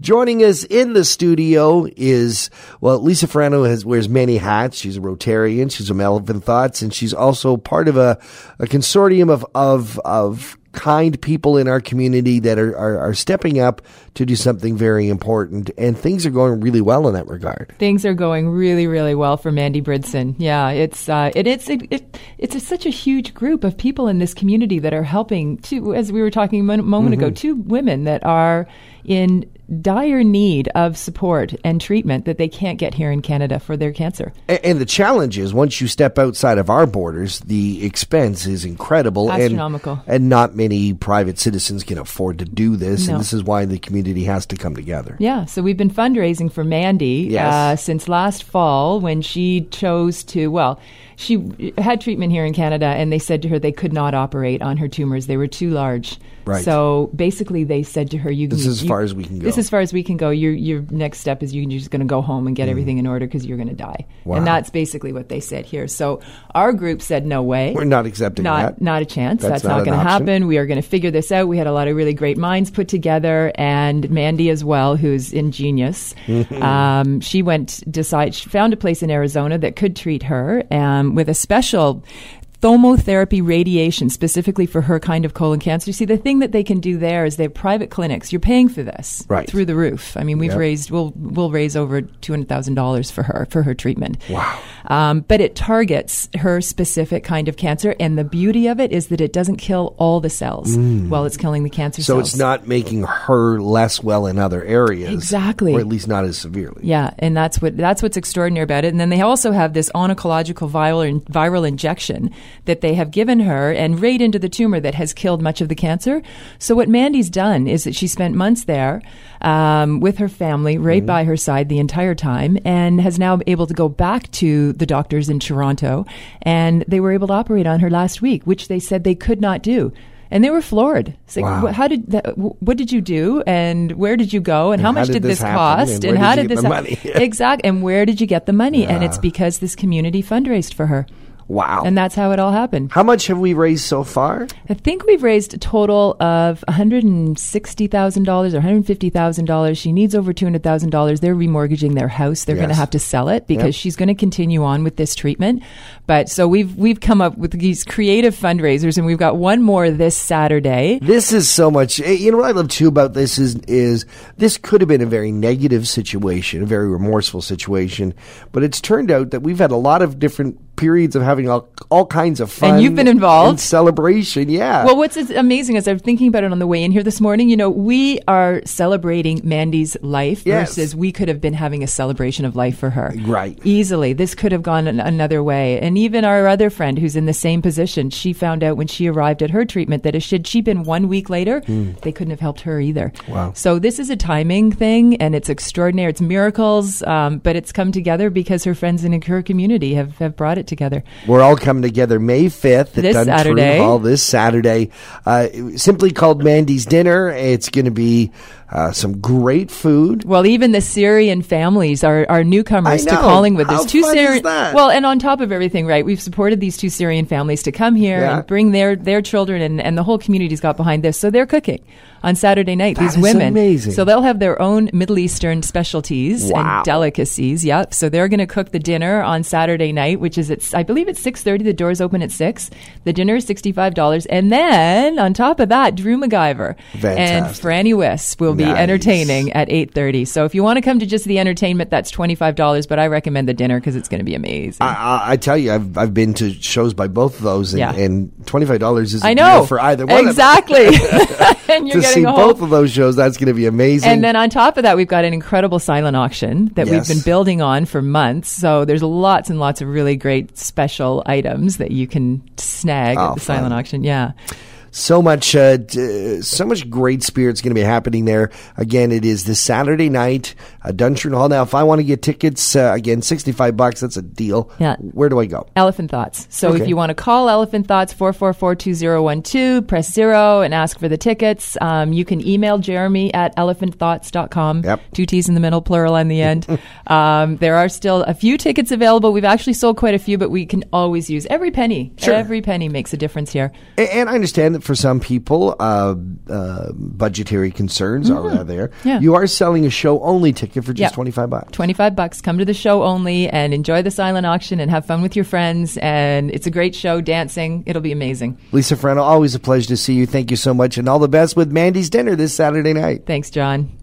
Joining us in the studio is, well, Lisa Farano has, wears many hats. She's a Rotarian. She's from Elephant Thoughts, and she's also part of a, a consortium of, of, of kind people in our community that are, are, are, stepping up to do something very important. And things are going really well in that regard. Things are going really, really well for Mandy Bridson. Yeah, it's uh, it, it's it, it, it's a, such a huge group of people in this community that are helping. To as we were talking a moment mm-hmm. ago, two women that are in dire need of support and treatment that they can't get here in Canada for their cancer. And, and the challenge is once you step outside of our borders, the expense is incredible. Astronomical. And, and not many private citizens can afford to do this. No. And this is why the community has to come together. Yeah. So we've been fundraising for Mandy yes. uh, since last fall when she chose to, well, she had treatment here in Canada, and they said to her they could not operate on her tumors; they were too large. Right. So basically, they said to her, "You this as far as we can go. This is as far as we can go. Your your next step is you're just going to go home and get mm. everything in order because you're going to die." Wow. And that's basically what they said here. So our group said, "No way, we're not accepting not that. not a chance. That's, that's not, not going to happen. We are going to figure this out." We had a lot of really great minds put together, and Mandy as well, who's ingenious. um, she went decide she found a place in Arizona that could treat her um, with a special TomoTherapy radiation, specifically for her kind of colon cancer. You see, the thing that they can do there is they have private clinics. You're paying for this right. through the roof. I mean, we've yep. raised we'll we'll raise over two hundred thousand dollars for her for her treatment. Wow! Um, but it targets her specific kind of cancer, and the beauty of it is that it doesn't kill all the cells mm. while it's killing the cancer cells. so cells. it's not making her less well in other areas, exactly, or at least not as severely. Yeah, and that's what that's what's extraordinary about it. And then they also have this oncological viral viral injection that they have given her and right into the tumor that has killed much of the cancer. So what Mandy's done is that she spent months there um, with her family, right mm-hmm. by her side the entire time, and has now been able to go back to the doctors in Toronto, and they were able to operate on her last week, which they said they could not do and they were floored. It's like, wow. how did that, what did you do, and where did you go, and, and how much did, did this, cost, and, and, how did, this money? exact, and where did you get the money? Yeah. And it's because this community fundraised for her. Wow. And that's how it all happened. How much have we raised so far? I think we've raised a total of $160,000 or $150,000. She needs over $200,000. They're remortgaging their house. They're yes. going to have to sell it because yep. she's going to continue on with this treatment. But so we've we've come up with these creative fundraisers and we've got one more this Saturday. This is so much eh, you know what I love too about this is is this could have been a very negative situation, a very remorseful situation, but it's turned out that we've had a lot of different periods of having all, all kinds of fun. And you've been involved. celebration, yeah. Well, what's amazing is I'm thinking about it on the way in here this morning. You know, we are celebrating Mandy's life yes. versus we could have been having a celebration of life for her. Right. Easily. This could have gone an- another way. And even our other friend who's in the same position, she found out when she arrived at her treatment that if she'd she been one week later, mm. they couldn't have helped her either. Wow. So this is a timing thing and it's extraordinary. It's miracles, um, but it's come together because her friends in her community have, have brought it together. We're all coming together May 5th at this Duntroon Saturday. Hall this Saturday. Uh, simply called Mandy's Dinner. It's going to be uh, some great food. Well, even the Syrian families are, are newcomers to Collingwood. How There's two Syrian. Well, and on top of everything, right? We've supported these two Syrian families to come here Yeah. and bring their their children, and, and the whole community's got behind this. So they're cooking on Saturday night. That these women, amazing. so they'll have their own Middle Eastern specialties Wow. and delicacies. Yep. So they're going to cook the dinner on Saturday night, which is at I believe it's six thirty. The doors open at six. The dinner is sixty five dollars, and then on top of that, Drew MacGyver and Fantastic. Franny Wisp will be Nice. entertaining at 8.30 so if you want to come to just the entertainment that's $25 but i recommend the dinner because it's going to be amazing I, I, I tell you, I've, I've been to shows by both of those, and, Yeah. and $25 is I know deal for either one exactly and you're To getting see both of those shows, that's going to be amazing. and then on top of that, we've got an incredible silent auction that Yes. we've been building on for months. So there's lots and lots of really great special items that you can snag Oh, at the silent fun. auction. Yeah. So much uh, d- so much great spirits going to be happening there again it is this saturday night uh, duntroon hall now if i want to get tickets uh, again 65 bucks that's a deal Yeah. where do i go Elephant Thoughts. So Okay. if you want to call Elephant Thoughts 444-2012, press zero and ask for the tickets. Um, you can email Jeremy at elephantthoughts.com. Yep. Two T's in the middle, plural on the end. um, there are still a few tickets available. We've actually sold quite a few, but we can always use every penny. Sure. Every penny makes a difference here. A- and i understand that for some people, uh, uh, budgetary concerns are there. Mm-hmm. Yeah. You are selling a show only ticket for just Yeah. 25 bucks. 25 bucks. Come to the show only and enjoy the silent auction and have fun with your friends. And it's a great show, dancing. It'll be amazing. Lisa Farano, always a pleasure to see you. Thank you so much, and all the best with Mandy's dinner this Saturday night. Thanks, John.